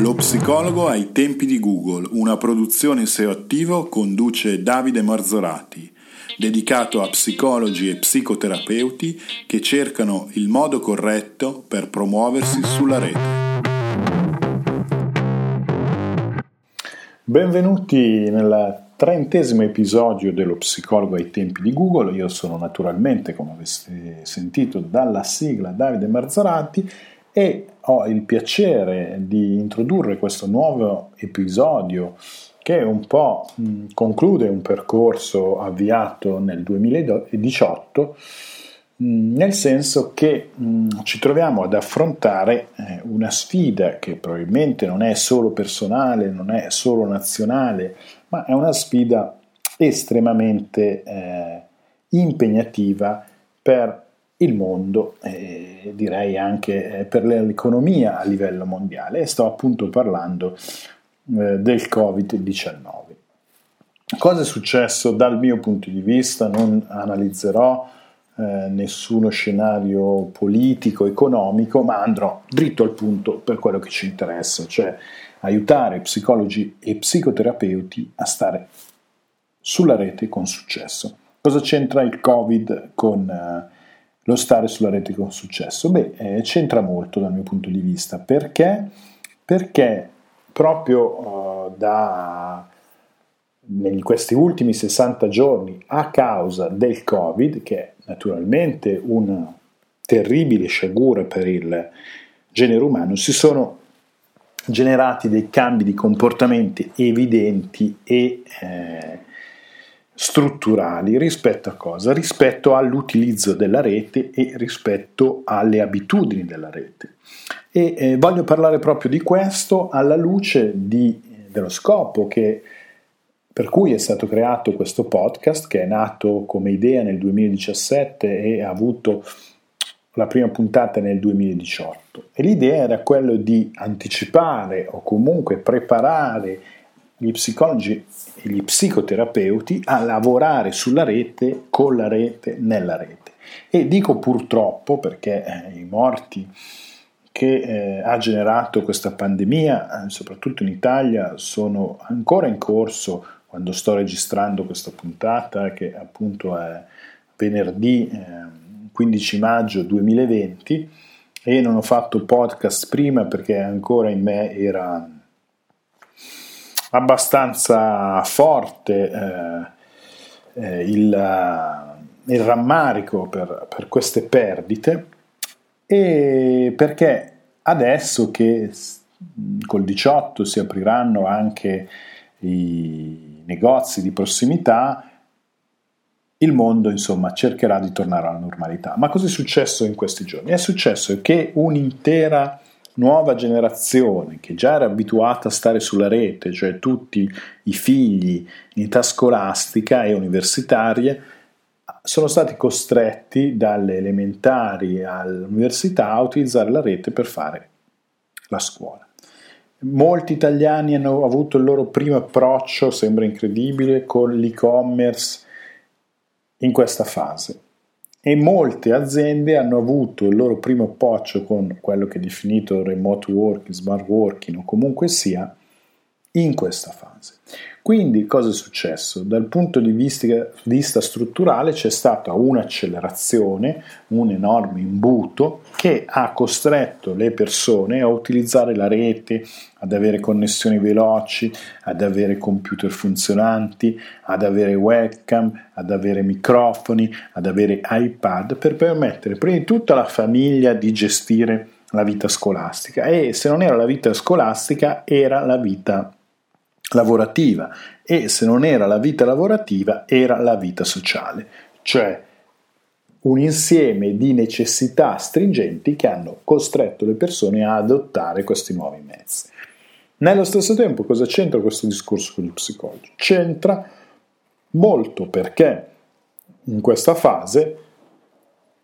Lo psicologo ai tempi di Google, una produzione SEO attivo conduce Davide Marzorati, dedicato a psicologi e psicoterapeuti che cercano il modo corretto per promuoversi sulla rete. Benvenuti nel trentesimo episodio dello psicologo ai tempi di Google. Io sono naturalmente, come avete sentito dalla sigla, Davide Marzorati e ho il piacere di introdurre questo nuovo episodio che un po' conclude un percorso avviato nel 2018 nel senso che ci troviamo ad affrontare eh, una sfida che probabilmente non è solo personale, non è solo nazionale, ma è una sfida estremamente eh, impegnativa per il mondo e direi anche eh, per l'economia a livello mondiale e sto appunto parlando eh, del Covid-19. Cosa è successo dal mio punto di vista? Non analizzerò eh, nessuno scenario politico, economico, ma andrò dritto al punto per quello che ci interessa, cioè aiutare psicologi e psicoterapeuti a stare sulla rete con successo. Cosa c'entra il Covid con eh, lo stare sulla rete con successo? Beh, eh, c'entra molto dal mio punto di vista. Perché? Perché proprio uh, da in questi ultimi 60 giorni a causa del Covid, che è naturalmente una terribile sciagura per il genere umano, si sono generati dei cambi di comportamenti evidenti e eh, strutturali rispetto a cosa? Rispetto all'utilizzo della rete e rispetto alle abitudini della rete. E eh, voglio parlare proprio di questo alla luce di, dello scopo che, per cui è stato creato questo podcast, che è nato come idea nel 2017 e ha avuto la prima puntata nel 2018. E l'idea era quella di anticipare o comunque preparare gli psicologi e gli psicoterapeuti a lavorare sulla rete, con la rete, nella rete. E dico purtroppo perché eh, i morti che eh, ha generato questa pandemia, eh, soprattutto in Italia, sono ancora in corso quando sto registrando questa puntata, che appunto è venerdì 15 ehm, maggio 2020, e non ho fatto podcast prima perché ancora in me era abbastanza forte eh, eh, il, eh, il, rammarico per, per queste perdite e perché adesso che col 18 si apriranno anche i negozi di prossimità, il mondo insomma cercherà di tornare alla normalità. Ma cosa è successo in questi giorni? È successo che un'intera nuova generazione che già era abituata a stare sulla rete, cioè tutti i figli in età scolastica e universitarie, sono stati costretti dalle elementari all'università a utilizzare la rete per fare la scuola. Molti italiani hanno avuto il loro primo approccio, sembra incredibile, con l'e-commerce in questa fase e molte aziende hanno avuto il loro primo approccio con quello che è definito remote working, smart working o comunque sia in questa fase. Quindi cosa è successo? Dal punto di vista, vista strutturale c'è stata un'accelerazione, un enorme imbuto che ha costretto le persone a utilizzare la rete, ad avere connessioni veloci, ad avere computer funzionanti, ad avere webcam, ad avere microfoni, ad avere iPad per permettere prima di tutto alla famiglia di gestire la vita scolastica e se non era la vita scolastica era la vita lavorativa e se non era la vita lavorativa era la vita sociale, cioè un insieme di necessità stringenti che hanno costretto le persone a adottare questi nuovi mezzi. Nello stesso tempo cosa c'entra questo discorso con gli psicologi? C'entra molto perché in questa fase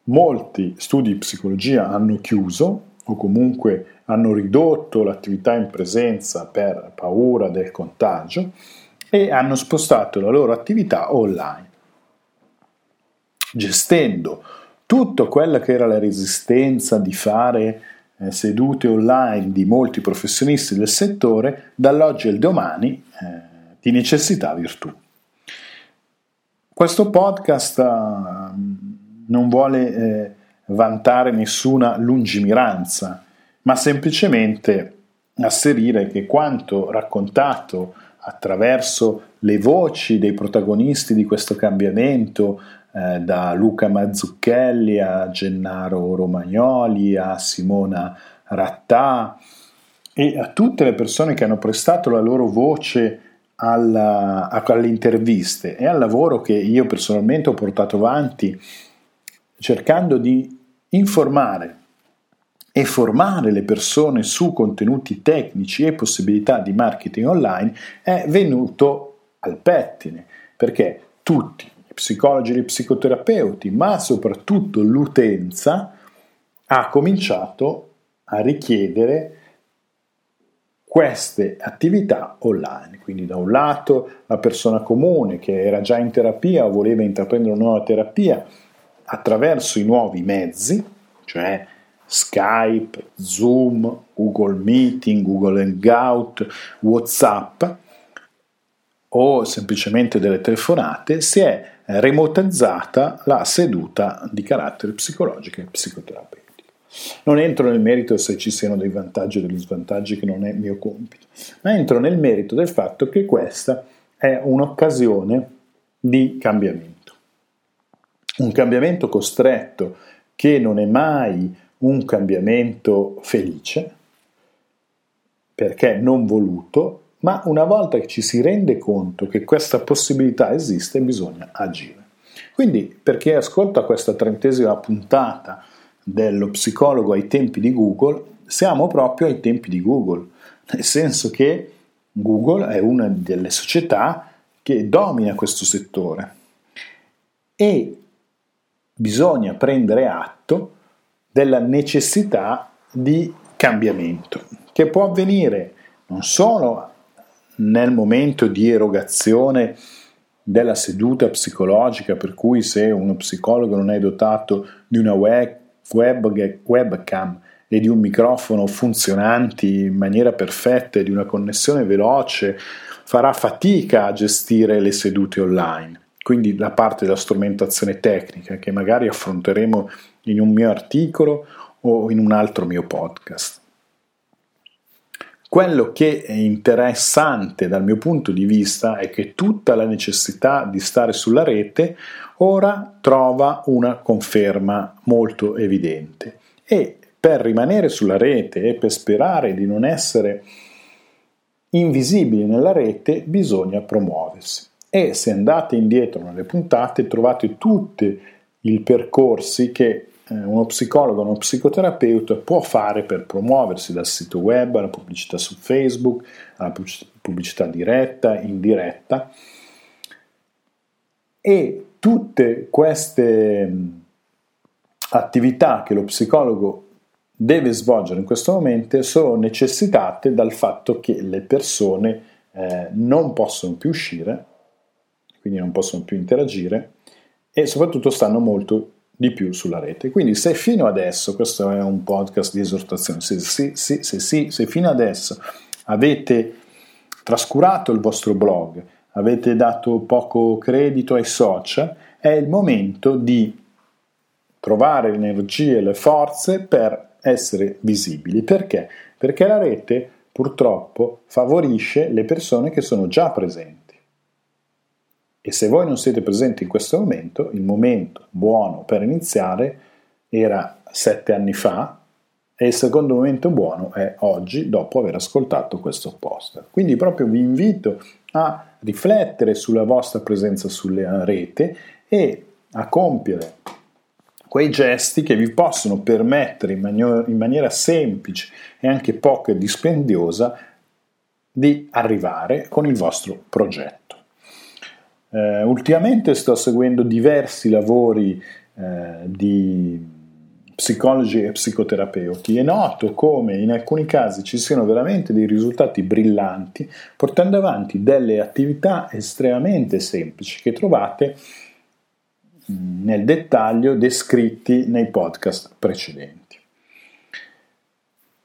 molti studi di psicologia hanno chiuso o comunque hanno ridotto l'attività in presenza per paura del contagio e hanno spostato la loro attività online, gestendo tutto quella che era la resistenza di fare eh, sedute online di molti professionisti del settore, dall'oggi al domani eh, di necessità virtù. Questo podcast uh, non vuole eh, vantare nessuna lungimiranza, ma semplicemente asserire che quanto raccontato attraverso le voci dei protagonisti di questo cambiamento, eh, da Luca Mazzucchelli a Gennaro Romagnoli a Simona Rattà e a tutte le persone che hanno prestato la loro voce alla, alle interviste e al lavoro che io personalmente ho portato avanti cercando di informare e formare le persone su contenuti tecnici e possibilità di marketing online è venuto al pettine, perché tutti, i psicologi e i psicoterapeuti, ma soprattutto l'utenza, ha cominciato a richiedere queste attività online. Quindi da un lato la persona comune che era già in terapia o voleva intraprendere una nuova terapia attraverso i nuovi mezzi, cioè Skype, Zoom, Google Meeting, Google Hangout, WhatsApp o semplicemente delle telefonate, si è remotizzata la seduta di carattere psicologico e psicoterapeutico. Non entro nel merito se ci siano dei vantaggi o degli svantaggi, che non è mio compito, ma entro nel merito del fatto che questa è un'occasione di cambiamento. Un cambiamento costretto che non è mai un cambiamento felice, perché non voluto, ma una volta che ci si rende conto che questa possibilità esiste, bisogna agire. Quindi, per chi ascolta questa trentesima puntata dello psicologo ai tempi di Google, siamo proprio ai tempi di Google, nel senso che Google è una delle società che domina questo settore e bisogna prendere atto della necessità di cambiamento, che può avvenire non solo nel momento di erogazione della seduta psicologica, per cui se uno psicologo non è dotato di una web, web, webcam e di un microfono funzionanti in maniera perfetta e di una connessione veloce, farà fatica a gestire le sedute online. Quindi la parte della strumentazione tecnica che magari affronteremo in un mio articolo o in un altro mio podcast. Quello che è interessante dal mio punto di vista è che tutta la necessità di stare sulla rete ora trova una conferma molto evidente e per rimanere sulla rete e per sperare di non essere invisibili nella rete bisogna promuoversi. E se andate indietro nelle puntate trovate tutti i percorsi che eh, uno psicologo, uno psicoterapeuta può fare per promuoversi dal sito web alla pubblicità su Facebook, alla pubblicità diretta, indiretta. E tutte queste attività che lo psicologo deve svolgere in questo momento sono necessitate dal fatto che le persone eh, non possono più uscire, quindi non possono più interagire e soprattutto stanno molto di più sulla rete. Quindi se fino adesso, questo è un podcast di esortazione, se, se, se, se, fino adesso avete trascurato il vostro blog, avete dato poco credito ai social, è il momento di trovare le energie e le forze per essere visibili. Perché? Perché la rete purtroppo favorisce le persone che sono già presenti. E se voi non siete presenti in questo momento, il momento buono per iniziare era sette anni fa e il secondo momento buono è oggi dopo aver ascoltato questo post. Quindi proprio vi invito a riflettere sulla vostra presenza sulla rete e a compiere quei gesti che vi possono permettere in, maniera, in maniera semplice e anche poco dispendiosa di arrivare con il vostro progetto. Eh, ultimamente sto seguendo diversi lavori eh, di psicologi e psicoterapeuti e noto come in alcuni casi ci siano veramente dei risultati brillanti portando avanti delle attività estremamente semplici che trovate mm, nel dettaglio descritti nei podcast precedenti.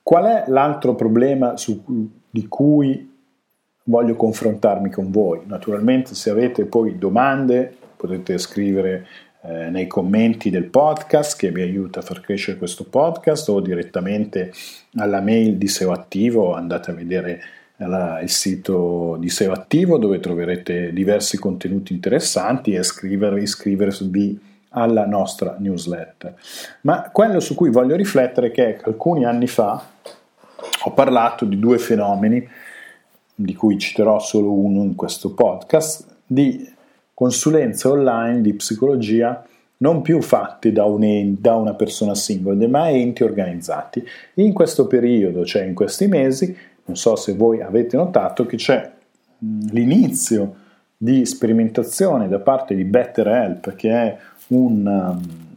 Qual è l'altro problema su, di cui voglio confrontarmi con voi? Naturalmente se avete poi domande potete scrivere eh, nei commenti del podcast che mi aiuta a far crescere questo podcast o direttamente alla mail di SEO Attivo, andate a vedere la, il sito di SEO Attivo dove troverete diversi contenuti interessanti e scrivere, iscrivervi alla nostra newsletter. Ma quello su cui voglio riflettere è che alcuni anni fa ho parlato di due fenomeni, di cui citerò solo uno in questo podcast, di consulenze online di psicologia non più fatte da, un, da una persona singola, ma enti organizzati. In questo periodo, cioè in questi mesi, non so se voi avete notato che c'è l'inizio di sperimentazione da parte di BetterHelp, che è un um,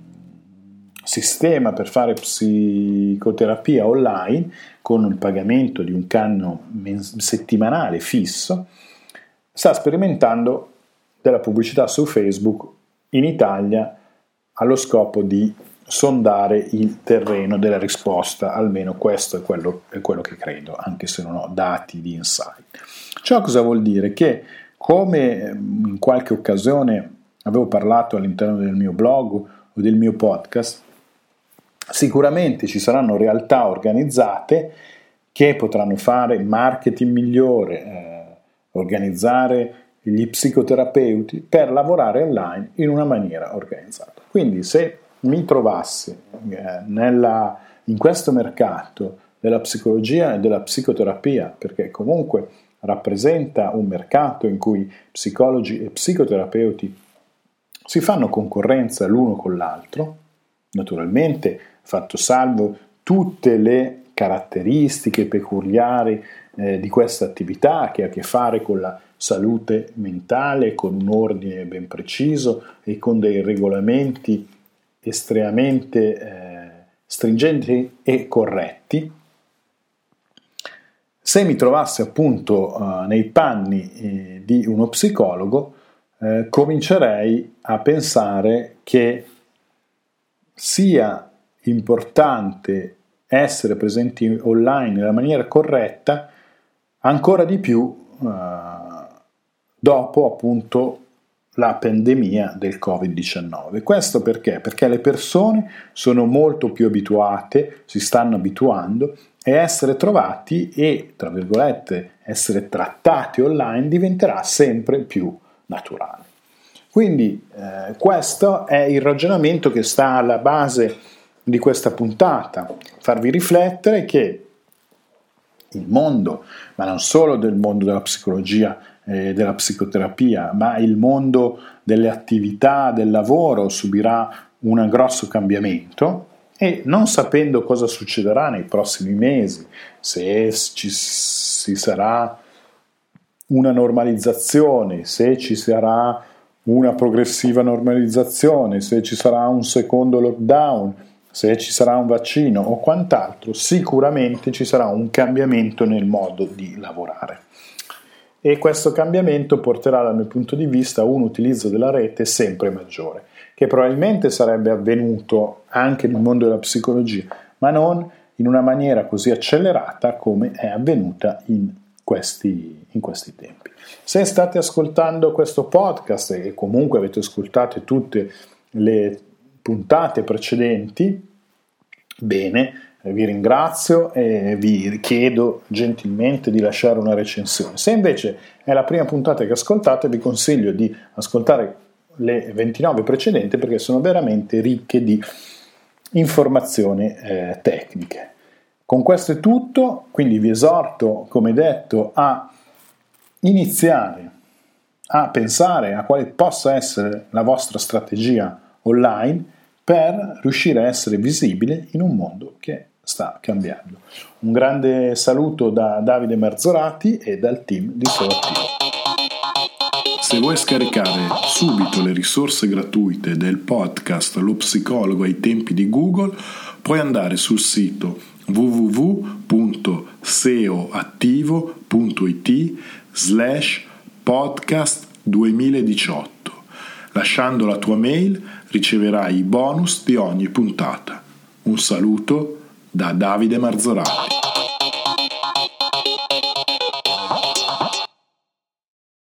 sistema per fare psicoterapia online con il pagamento di un canno settimanale fisso, sta sperimentando della pubblicità su Facebook in Italia allo scopo di sondare il terreno della risposta, almeno questo è quello, è quello che credo, anche se non ho dati di insight. Ciò cosa vuol dire? Che come in qualche occasione avevo parlato all'interno del mio blog o del mio podcast, sicuramente ci saranno realtà organizzate che potranno fare marketing migliore, eh, organizzare gli psicoterapeuti per lavorare online in una maniera organizzata. Quindi se mi trovassi eh, nella, in questo mercato della psicologia e della psicoterapia, perché comunque rappresenta un mercato in cui psicologi e psicoterapeuti si fanno concorrenza l'uno con l'altro, naturalmente fatto salvo tutte le caratteristiche peculiari eh, di questa attività che ha a che fare con la salute mentale, con un ordine ben preciso e con dei regolamenti estremamente eh, stringenti e corretti. Se mi trovassi appunto uh, nei panni eh, di uno psicologo, eh, comincerei a pensare che sia importante essere presenti online nella maniera corretta ancora di più uh, dopo appunto la pandemia del Covid-19. Questo perché? Perché le persone sono molto più abituate, si stanno abituando e essere trovati e, tra virgolette, essere trattati online diventerà sempre più naturale. Quindi eh, questo è il ragionamento che sta alla base di questa puntata, farvi riflettere che il mondo, ma non solo del mondo della psicologia e eh, della psicoterapia, ma il mondo delle attività, del lavoro subirà un grosso cambiamento e non sapendo cosa succederà nei prossimi mesi, se ci sarà una normalizzazione, se ci sarà una progressiva normalizzazione, se ci sarà un secondo lockdown, se ci sarà un vaccino o quant'altro, sicuramente ci sarà un cambiamento nel modo di lavorare. E questo cambiamento porterà dal mio punto di vista a un utilizzo della rete sempre maggiore, che probabilmente sarebbe avvenuto anche nel mondo della psicologia, ma non in una maniera così accelerata come è avvenuta in questi, in questi tempi. Se state ascoltando questo podcast e comunque avete ascoltato tutte le puntate precedenti, bene, vi ringrazio e vi chiedo gentilmente di lasciare una recensione. Se invece è la prima puntata che ascoltate, vi consiglio di ascoltare le 29 precedenti perché sono veramente ricche di informazioni eh, tecniche. Con questo è tutto, quindi vi esorto, come detto, a iniziare a pensare a quale possa essere la vostra strategia online per riuscire a essere visibile in un mondo che sta cambiando. Un grande saluto da Davide Marzorati e dal team di Solo Se vuoi scaricare subito le risorse gratuite del podcast Lo psicologo ai tempi di Google, puoi andare sul sito www.seoattivo.it slash podcast 2018. Lasciando la tua mail riceverai i bonus di ogni puntata. Un saluto da Davide Marzorati.